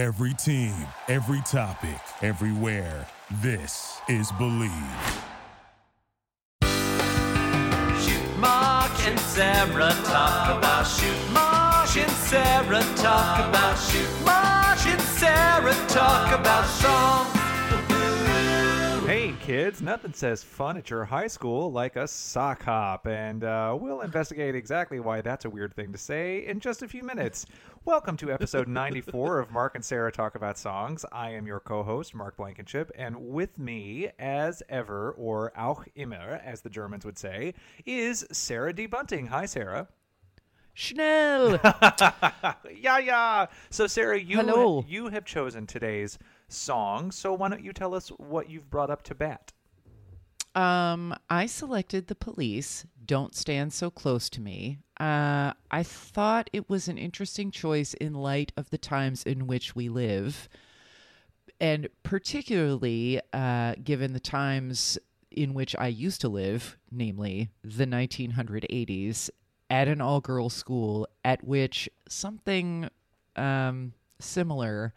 Every team, every topic, everywhere. This is Bleav. Shoot Mark and Sarah talk about shoot Mark and Sarah talk about shoot Mark and Sarah talk about songs. Kids, nothing says fun at your high school like a sock hop, and uh, we'll investigate exactly why that's a weird thing to say in just a few minutes. Welcome to episode 94 of Mark and Sarah Talk About Songs. I am your co host, Mark Blankenship, and with me, as ever, or auch immer, as the Germans would say, is Sarah D. Bunting. Hi, Sarah. Schnell. yeah, yeah. So, Sarah, you Hello. you have chosen today's song. So, why don't you tell us what you've brought up to bat? um, I selected the police. Don't stand so close to me. Uh, I thought it was an interesting choice in light of the times in which we live, and particularly uh, given the times in which I used to live, namely the 1980s, at an all girls school at which something um, similar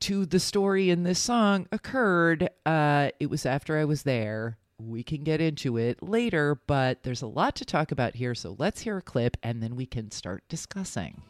to the story in this song occurred. Uh, it was after I was there. We can get into it later, but there's a lot to talk about here. So let's hear a clip and then we can start discussing.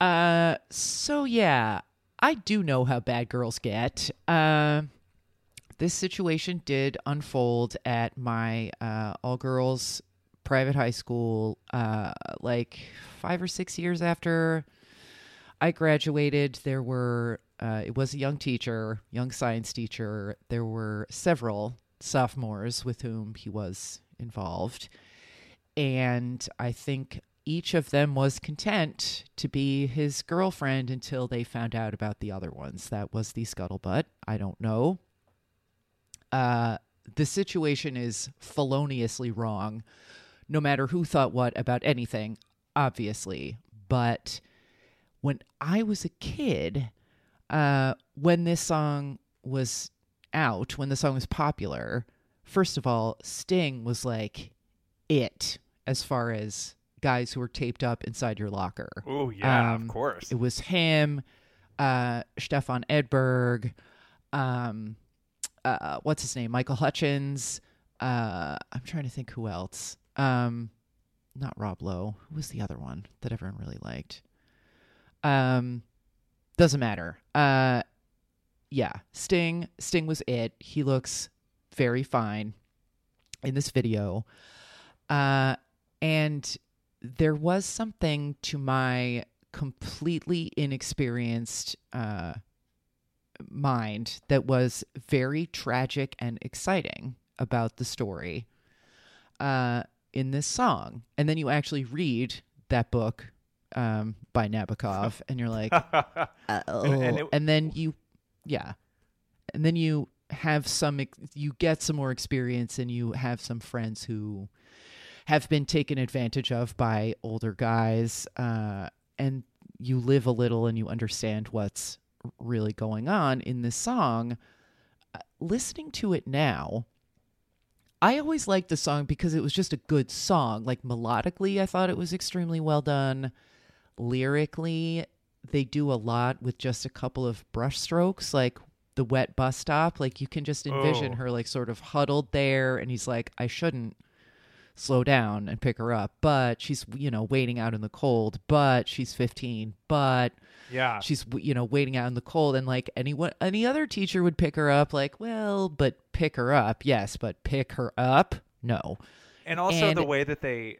Uh, so yeah, I do know how bad girls get. Uh, this situation did unfold at my uh, all girls private high school, uh, like five or six years after I graduated. There were, uh, it was a young teacher, young science teacher. There were several sophomores with whom he was involved. And I think each of them was content to be his girlfriend until they found out about the other ones. That was the scuttlebutt. I don't know. Uh, the situation is feloniously wrong, no matter who thought what about anything, obviously. But when I was a kid, uh, when this song was out, when the song was popular, first of all, Sting was like it as far as guys who were taped up inside your locker. Oh, yeah, Um, of course. It was him, uh, Stefan Edberg, um, uh, what's his name? Michael Hutchence. Uh, I'm trying to think who else. Um, not Rob Lowe. Who was the other one that everyone really liked? Um, doesn't matter. Uh, yeah, Sting. Sting was it. He looks very fine in this video. Uh, and there was something to my completely inexperienced uh, mind that was very tragic and exciting about the story uh, in this song. And then you actually read that book um, by Nabokov, and you're like, oh. And- and it- and then you, yeah, and then you have some, you get some more experience, and you have some friends who have been taken advantage of by older guys, uh, and you live a little and you understand what's really going on in this song. Uh, listening to it now, I always liked the song because it was just a good song. Like melodically, I thought it was extremely well done. Lyrically, they do a lot with just a couple of brush strokes, like the wet bus stop. Like you can just envision Oh. her like sort of huddled there, and he's like, I shouldn't slow down and pick her up, but she's you know waiting out in the cold, but she's 15, but Yeah. she's you know waiting out in the cold and like anyone any other teacher would pick her up like well but pick her up yes but pick her up no And also And- the way that they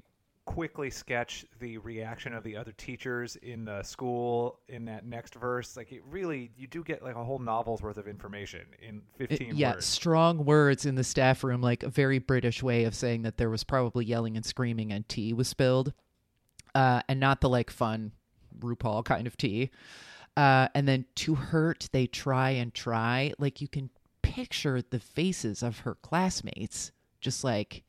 quickly sketch the reaction of the other teachers in the school in that next verse. Like it really, you do get like a whole novel's worth of information in 15 yeah, words. strong words in the staff room, like a very British way of saying that there was probably yelling and screaming and tea was spilled, uh, and not the like fun RuPaul kind of tea. Uh, and then to hurt, they try and try. Like you can picture the faces of her classmates, just like,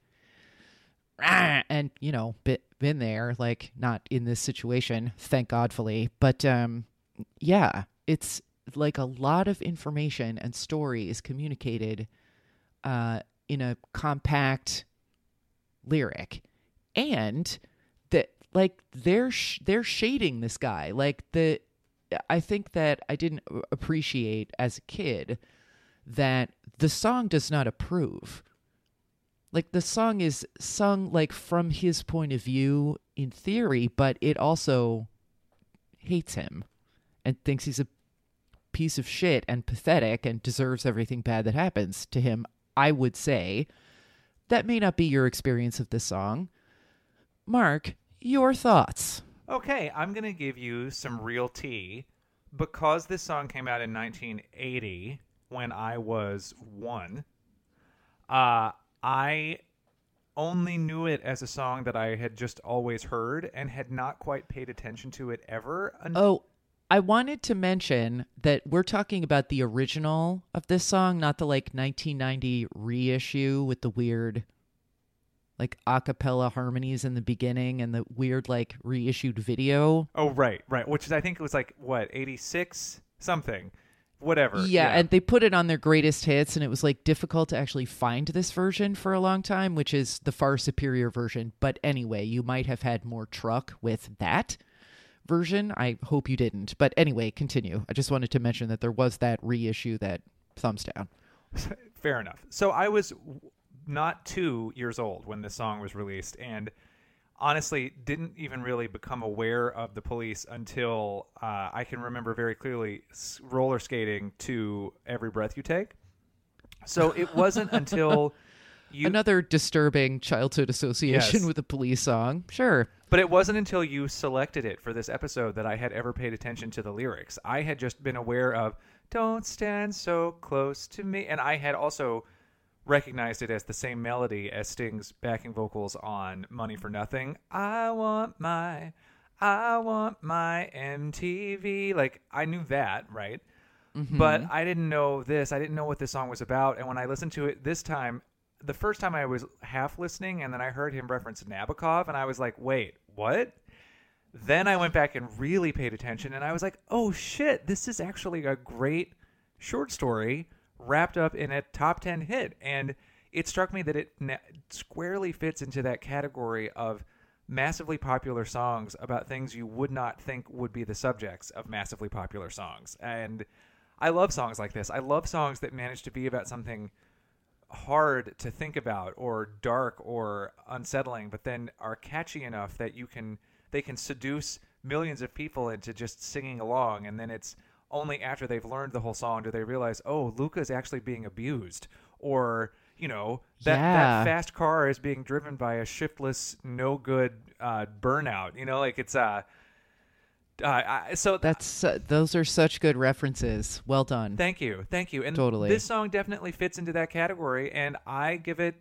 and you know, bit, been there, like not in this situation, thank Godfully, but um, yeah, it's like a lot of information and story is communicated uh, in a compact lyric, and that like they're sh- they're shading this guy. Like the, I think that I didn't appreciate as a kid that the song does not approve. Like the song is sung like from his point of view in theory, but it also hates him and thinks he's a piece of shit and pathetic and deserves everything bad that happens to him. I would say that may not be your experience of this song. Mark, your thoughts. Okay, I'm going to give you some real tea. Because this song came out in 1980 when I was one, uh, I only knew it as a song that I had just always heard and had not quite paid attention to it ever. un- Oh, I wanted to mention that we're talking about the original of this song, not the like 1990 reissue with the weird like a cappella harmonies in the beginning and the weird like reissued video. Oh, right, right. Which is, I think it was like, what, 86? Something. Whatever. Yeah, and they put it on their greatest hits, and it was like difficult to actually find this version for a long time, which is the far superior version. But anyway, you might have had more truck with that version. I hope you didn't. But anyway, continue. I just wanted to mention that there was that reissue that thumbs down. Fair enough. So I was not two years old when this song was released, and honestly didn't even really become aware of the police until uh, I can remember very clearly roller skating to "Every Breath You Take." So it wasn't until you, Another disturbing childhood association Yes. with a police song. Sure. But it wasn't until you selected it for this episode that I had ever paid attention to the lyrics. I had just been aware of "Don't stand so close to me," and I had also recognized it as the same melody as Sting's backing vocals on "Money for Nothing." I want my, I want my MTV. Like I knew that, right? But mm-hmm. I didn't know this. I didn't know what this song was about. And when I listened to it this time, the first time I was half listening, and then I heard him reference Nabokov, and I was like, wait, what? Then I went back and really paid attention, and I was like, oh shit, this is actually a great short story wrapped up in a top 10 hit. And it struck me that it squarely fits into that category of massively popular songs about things you would not think would be the subjects of massively popular songs. And I love songs like this. I love songs that manage to be about something hard to think about or dark or unsettling but then are catchy enough that you can they can seduce millions of people into just singing along and then it's only after they've learned the whole song do they realize oh Luka is actually being abused or you know that Yeah. that fast car is being driven by a shiftless no good uh burnout you know like it's uh uh, I, so That's uh, those are such good references. Well done. Thank you, thank you. And Totally. this song definitely fits into that category, and I give it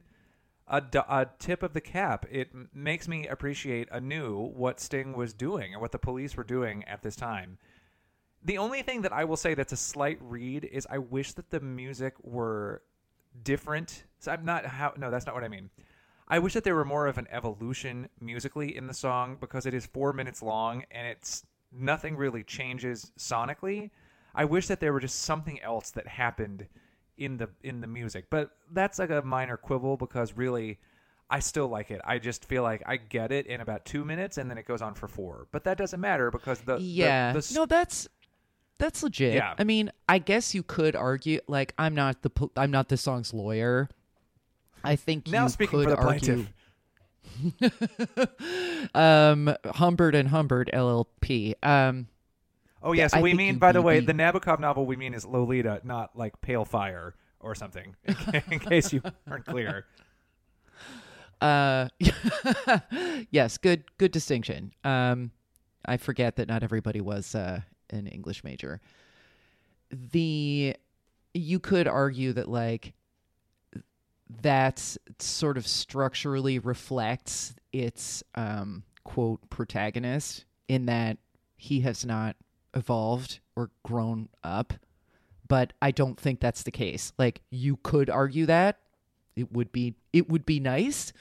A, a, tip of the cap. It makes me appreciate anew what Sting was doing and what the police were doing at this time. The only thing that I will say that's a slight read is I wish that the music were different. So I'm not how no, that's not what I mean. I wish that there were more of an evolution musically in the song because it is four minutes long and it's nothing really changes sonically. I wish that there were just something else that happened in the in the music, but that's like a minor quibble because really, I still like it. I just feel like I get it in about two minutes and then it goes on for four. But that doesn't matter because the the- yeah the, s- no that's that's legit Yeah. i mean i guess you could argue like i'm not the pol- i'm not the song's lawyer i think now you speaking could for the argue plaintiff. um humbert and humbert llp um Oh yeah, so we mean, by the way, you- the Nabokov novel we mean is Lolita, not like Pale Fire or something. in case you aren't clear. Uh, yes, good good distinction. Um, I forget that not everybody was uh, an English major. The you could argue that like that sort of structurally reflects its um, quote protagonist in that he has not evolved or grown up. But i don't think that's the case. Like you could argue that. It would be it would be nice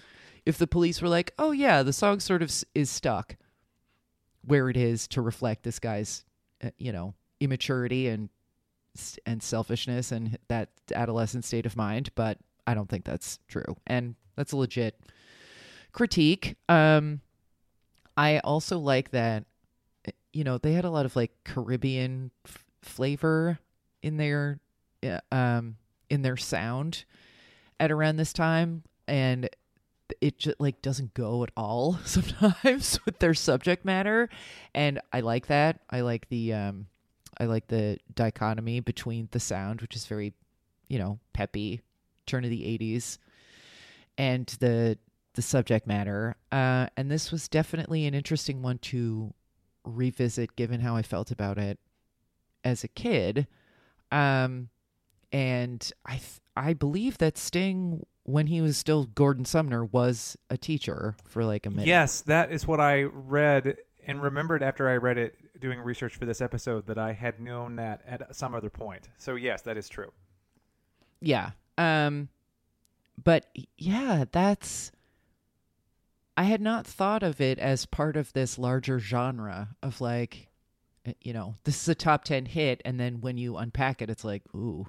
if the police were like oh yeah the song sort of is stuck where it is to reflect this guy's uh, you know immaturity and and selfishness and that adolescent state of mind but i don't think that's true. And that's a legit critique. Um i also like that uh, you know they had a lot of like caribbean f- flavor in their uh, um in their sound at around this time. And it just like doesn't go at all sometimes with their subject matter. And i like that. I like the um i like the dichotomy between the sound which is very you know peppy turn of the 80s and the the subject matter. Uh and this was definitely an interesting one to revisit given how i felt about it as a kid. Um and i th- i believe that sting when he was still gordon sumner was a teacher for like a minute Yes, that is what I read and remembered after I read it doing research for this episode that I had known that at some other point. So yes, that is true. yeah um but yeah that's i had not thought of it as part of this larger genre of like uh, you know this is a top 10 hit and then when you unpack it it's like ooh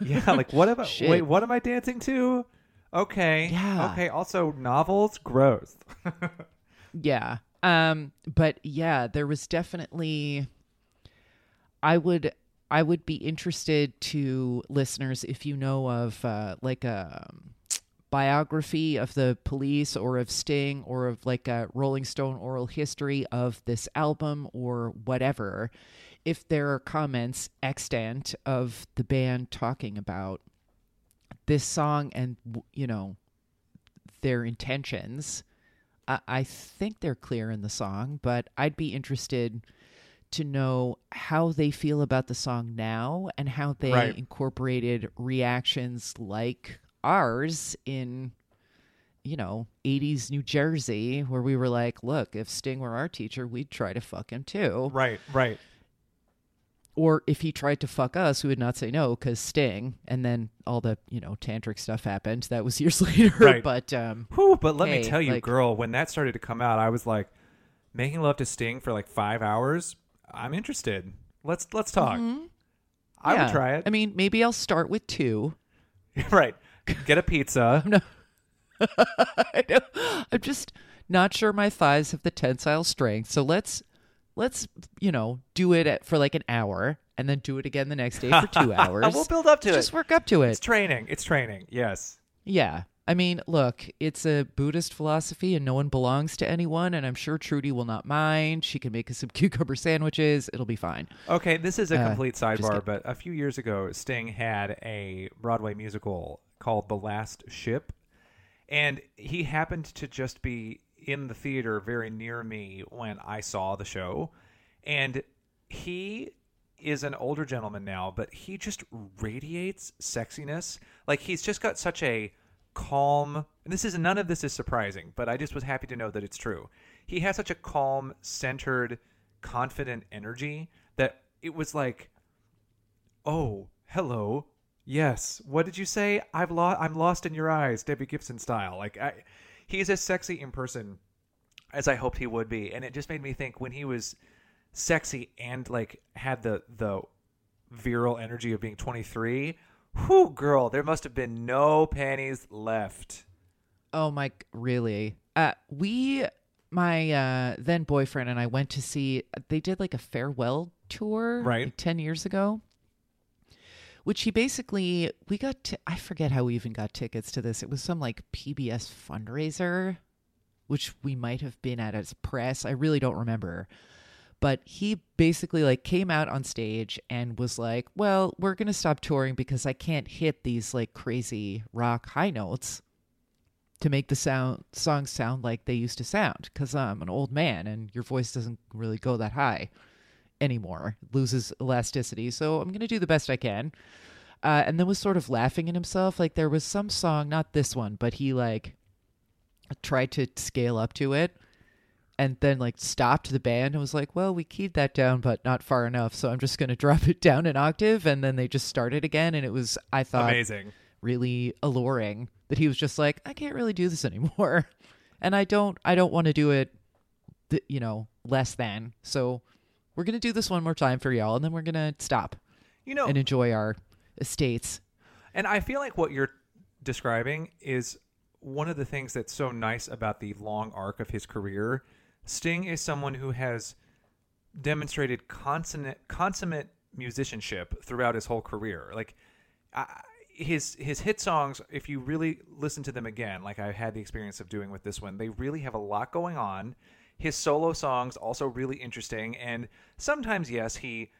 Yeah, like what about wait, what am I dancing to? Okay. Yeah. Okay, also novels, gross. Yeah. Um but yeah, there was definitely I would I would be interested to listeners if you know of uh like a um, biography of the police or of Sting or of like a Rolling Stone oral history of this album or whatever if there are comments extant of the band talking about this song and you know their intentions I, I think they're clear in the song, but I'd be interested to know how they feel about the song now and how they Right. incorporated reactions like ours in you know 80s New Jersey where we were like, look, if Sting were our teacher, we'd try to fuck him too. right, right. Or if he tried to fuck us, we would not say no cuz Sting and then all the, you know, tantric stuff happened. That was years later, Right. but um Whew, but let Hey, me tell you, like- girl, when that started to come out, I was like, making love to Sting for like five hours. I'm interested. Let's let's talk. I would Mm-hmm. yeah. try it. I mean, maybe I'll start with 2. right. Get a pizza. I know. I'm just not sure my thighs have the tensile strength. So let's let's you know do it at, for like an hour and then do it again the next day for two hours. we'll build up to just it. Just work up to it. It's training. It's training. Yes. Yeah. I mean, look, it's a Buddhist philosophy and no one belongs to anyone. And I'm sure Trudie will not mind. She can make us some cucumber sandwiches. It'll be fine. Okay, this is a Uh, complete just sidebar, but a few years ago, Sting had a Broadway musical called The Last Ship, and he happened to just be in the theater very near me when I saw the show, and he is an older gentleman now, but he just radiates sexiness. Like he's just got such a calm and this is none of this is surprising, but I just was happy to know that it's true. He has such a calm, centered, confident energy that it was like, "Oh, hello. Yes. What did you say? I've lost. I'm lost in your eyes, Debbie Gibson style." Like I he's as sexy in person as I hoped he would be, and it just made me think when he was sexy and like had the the virile energy of being 23 whew girl there must have been no panties left Oh my, really? Uh, we, my uh, then boyfriend and I went to see. They did like a farewell tour, Right. like ten years ago. Which he basically, we got. to, I forget how we even got tickets to this. It was some like PBS fundraiser, which we might have been at as press. I really don't remember. But he basically like came out on stage and was like, "Well, we're gonna stop touring because I can't hit these like crazy rock high notes." to make the sound songs sound like they used to sound because I'm an old man and your voice doesn't really go that high anymore. It loses elasticity. So I'm going to do the best I can. Uh, and then was sort of laughing at himself. Like there was some song, not this one, but he like tried to scale up to it and then like stopped the band and was like, "Well, we keyed that down, but not far enough, so I'm just going to drop it down an octave." And then they just started again, and it was I thought Amazing. really alluring that he was just like, "I can't really do this anymore," and I don't I don't want to do it, th- you know, less than. So we're gonna do this one more time for y'all, and then we're gonna stop You know, and enjoy our estates. And I feel like what you're describing is one of the things that's so nice about the long arc of his career. Sting is someone who has demonstrated consummate, consummate musicianship throughout his whole career. Like I, his his hit songs, if you really listen to them again, like I had the experience of doing with this one, they really have a lot going on. His solo songs also really interesting, and sometimes yes, he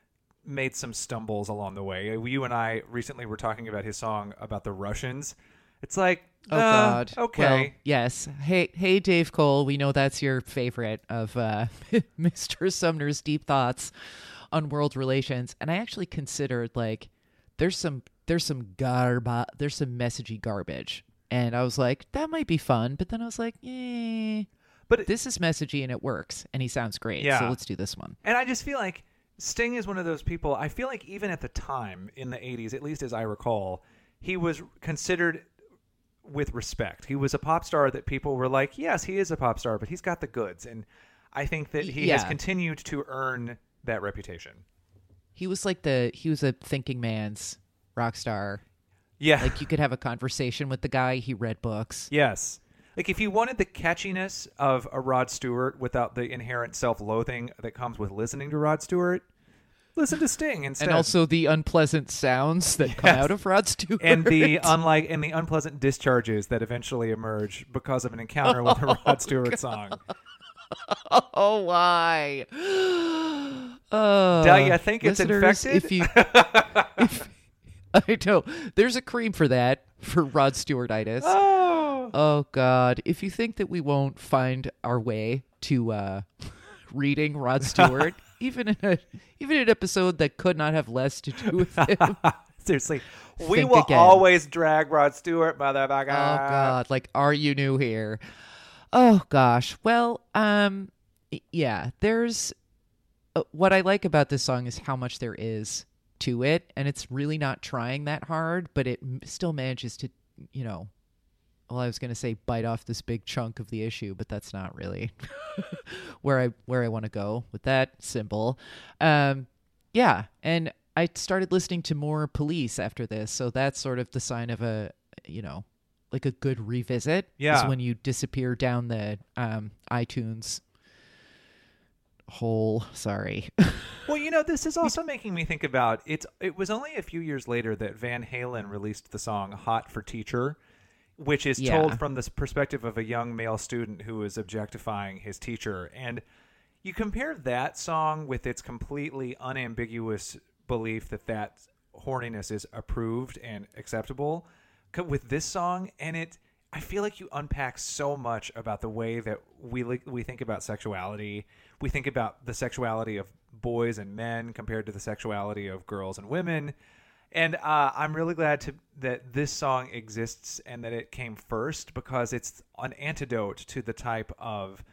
made some stumbles along the way. You and I recently were talking about his song about the Russians. It's like, Oh uh, God. okay, Well, yes. Hey, hey, Dave Cole. We know that's your favorite of uh, Mr. Sumner's deep thoughts on world relations, and I actually considered like there's some there's some garba there's some messagey garbage, and I was like that might be fun, but then I was like, eh. But it- this is messagey and it works, and he sounds great. Yeah. So let's do this one. And I just feel like Sting is one of those people. I feel like even at the time in the 80s, at least as I recall, he was considered with respect. He was a pop star that people were like, yes, he is a pop star, but he's got the goods. And I think that he has continued to earn that reputation. He was like the he was a thinking man's rock star. Yeah. Like you could have a conversation with the guy. He read books. yes. Like if you wanted the catchiness of a Rod Stewart without the inherent self-loathing that comes with listening to Rod Stewart, listen to Sting instead. and also the unpleasant sounds that come out of Rod Stewart. and the unlike and the unpleasant discharges that eventually emerge because of an encounter with a Rod Stewart song. oh why? Uh, Do you think it's listeners, infected? If you, if, I know there's a cream for that for Rod Stewartitis. Oh, Oh God! If you think that we won't find our way to uh, reading Rod Stewart, even in a even an episode that could not have less to do with him, seriously, we will again. always drag Rod Stewart, motherfucker. Oh God! Like, are you new here? Oh gosh. Well, um, yeah. There's uh, what I like about this song is how much there is to it, and it's really not trying that hard, but it still manages to, you know. Well, I was going to say bite off this big chunk of the issue, but that's not really where I where I want to go with that symbol. Um, yeah, and I started listening to more Police after this, so that's sort of the sign of a, you know, like a good revisit. Yeah. is when you disappear down the um, iTunes hole. Sorry. Well, you know, this is also making me think about it's. It was only a few years later that Van Halen released the song "Hot for Teacher," which is Yeah. told from the perspective of a young male student who is objectifying his teacher. And you compare that song with its completely unambiguous belief that that horniness is approved and acceptable with this song, and it. I feel like you unpack so much about the way that we we think about sexuality. We think about the sexuality of boys and men compared to the sexuality of girls and women. And uh, I'm really glad to that this song exists and that it came first because it's an antidote to the type of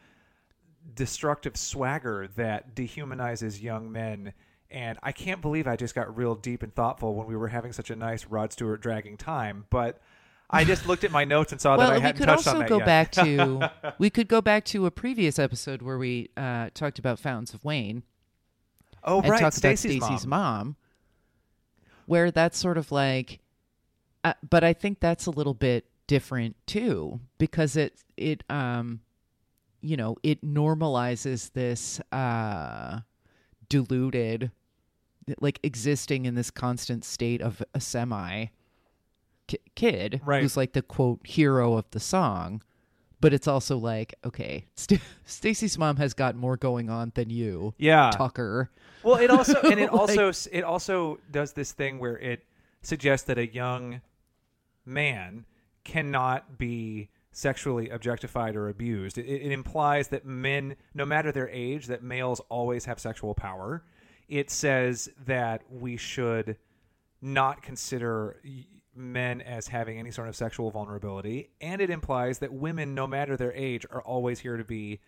destructive swagger that dehumanizes young men. And I can't believe I just got real deep and thoughtful when we were having such a nice Rod Stewart dragging time. But I just looked at my notes and saw that I hadn't touched on that Well, we could also go yet. back to we could go back to a previous episode where we uh, talked about Fountains of Wayne oh, and right, talked about Stacy's mom. mom, where that's sort of like, uh, but I think that's a little bit different too because it it um, you know, it normalizes this uh, diluted, like existing in this constant state of a semi ki- kid Right. who's like the quote hero of the song. But it's also like, okay, St- Stacy's mom has got more going on than you, Yeah. Tucker. Well, it also and it Like- also it also does this thing where it suggests that a young man cannot be sexually objectified or abused. It, it implies that men, no matter their age, that males always have sexual power. It says that we should not consider men as having any sort of sexual vulnerability, and it implies that women, no matter their age, are always here to be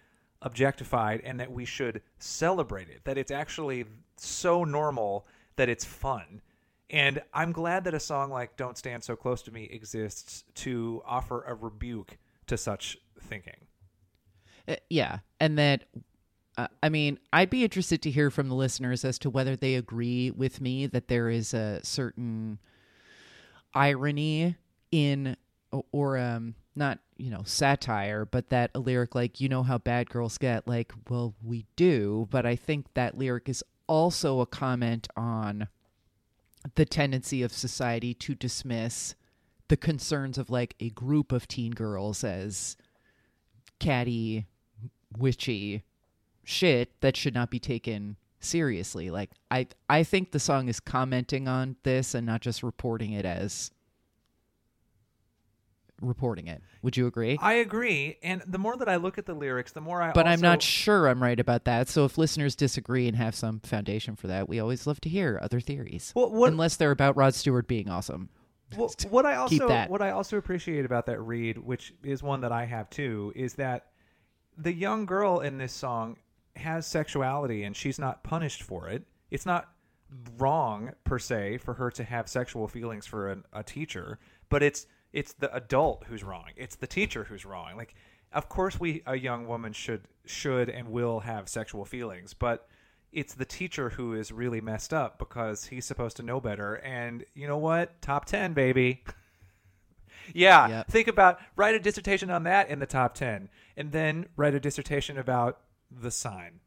objectified and that we should celebrate it. That it's actually so normal that it's fun. And I'm glad that a song like Don't Stand So Close to Me exists to offer a rebuke to such thinking. Uh, yeah, and that uh, I mean, I'd be interested to hear from the listeners as to whether they agree with me that there is a certain irony in or, um not, you know, satire, but that a lyric like you know how bad girls get like, well, we do, but I think that lyric is also a comment on the tendency of society to dismiss the concerns of like a group of teen girls as catty, witchy shit that should not be taken seriously. Like I I think the song is commenting on this and not just reporting it as reporting it. Would you agree? I agree, and the more that I look at the lyrics, the more I. but I'm not sure I'm right about that. So if listeners disagree and have some foundation for that, we always love to hear other theories. Well, what- Unless they're about Rod Stewart being awesome. Well, what I also what I also appreciate about that read, which is one that I have too, is that the young girl in this song has sexuality and she's not punished for it. It's not wrong per se for her to have sexual feelings for an, a teacher, but it's it's the adult who's wrong. It's the teacher who's wrong. Like, of course, we a young woman should should and will have sexual feelings, but it's the teacher who is really messed up because he's supposed to know better. And you know what? Top ten, baby. yeah, Yep. think about write a dissertation on that in the top ten, and then write a dissertation about the sign.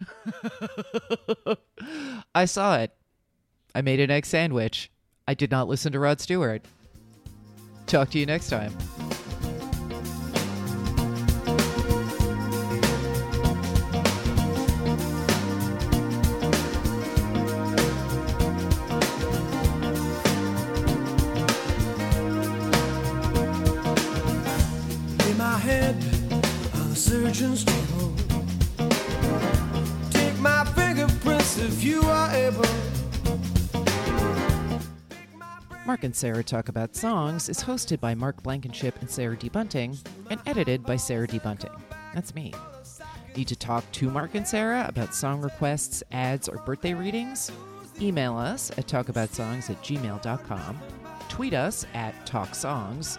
I saw it. I made an egg sandwich. I did not listen to Rod Stewart. Talk to you next time. In my head the surgeon's Mark and Sarah Talk About Songs is hosted by Mark Blankenship and Sarah D. Bunting and edited by Sarah D. Bunting. That's me. Need to talk to Mark and Sarah about song requests, ads, or birthday readings? Email us at talkaboutsongs at gmail.com, tweet us at talksongs,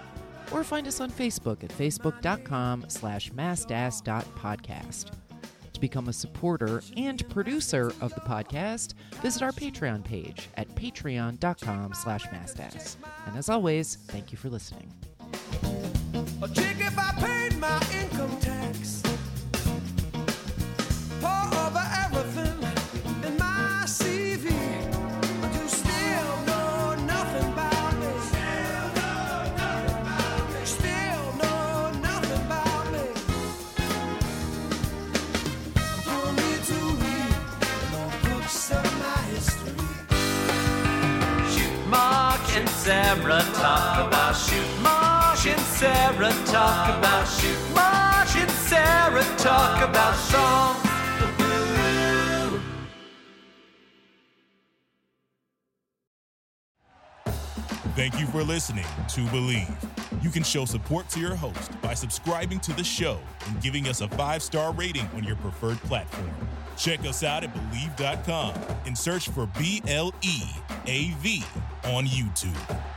or find us on Facebook at facebook.com slash mastass.podcast. To become a supporter and producer of the podcast, visit our Patreon page at patreon.com slash mastass. And as always, thank you for listening. Sarah talk about shoot Mark and Sarah talk about songs. Thank you for listening to Bleav. You can show support to your host by subscribing to the show and giving us a five star rating on your preferred platform. Check us out at Bleav.com and search for B L E A V on YouTube.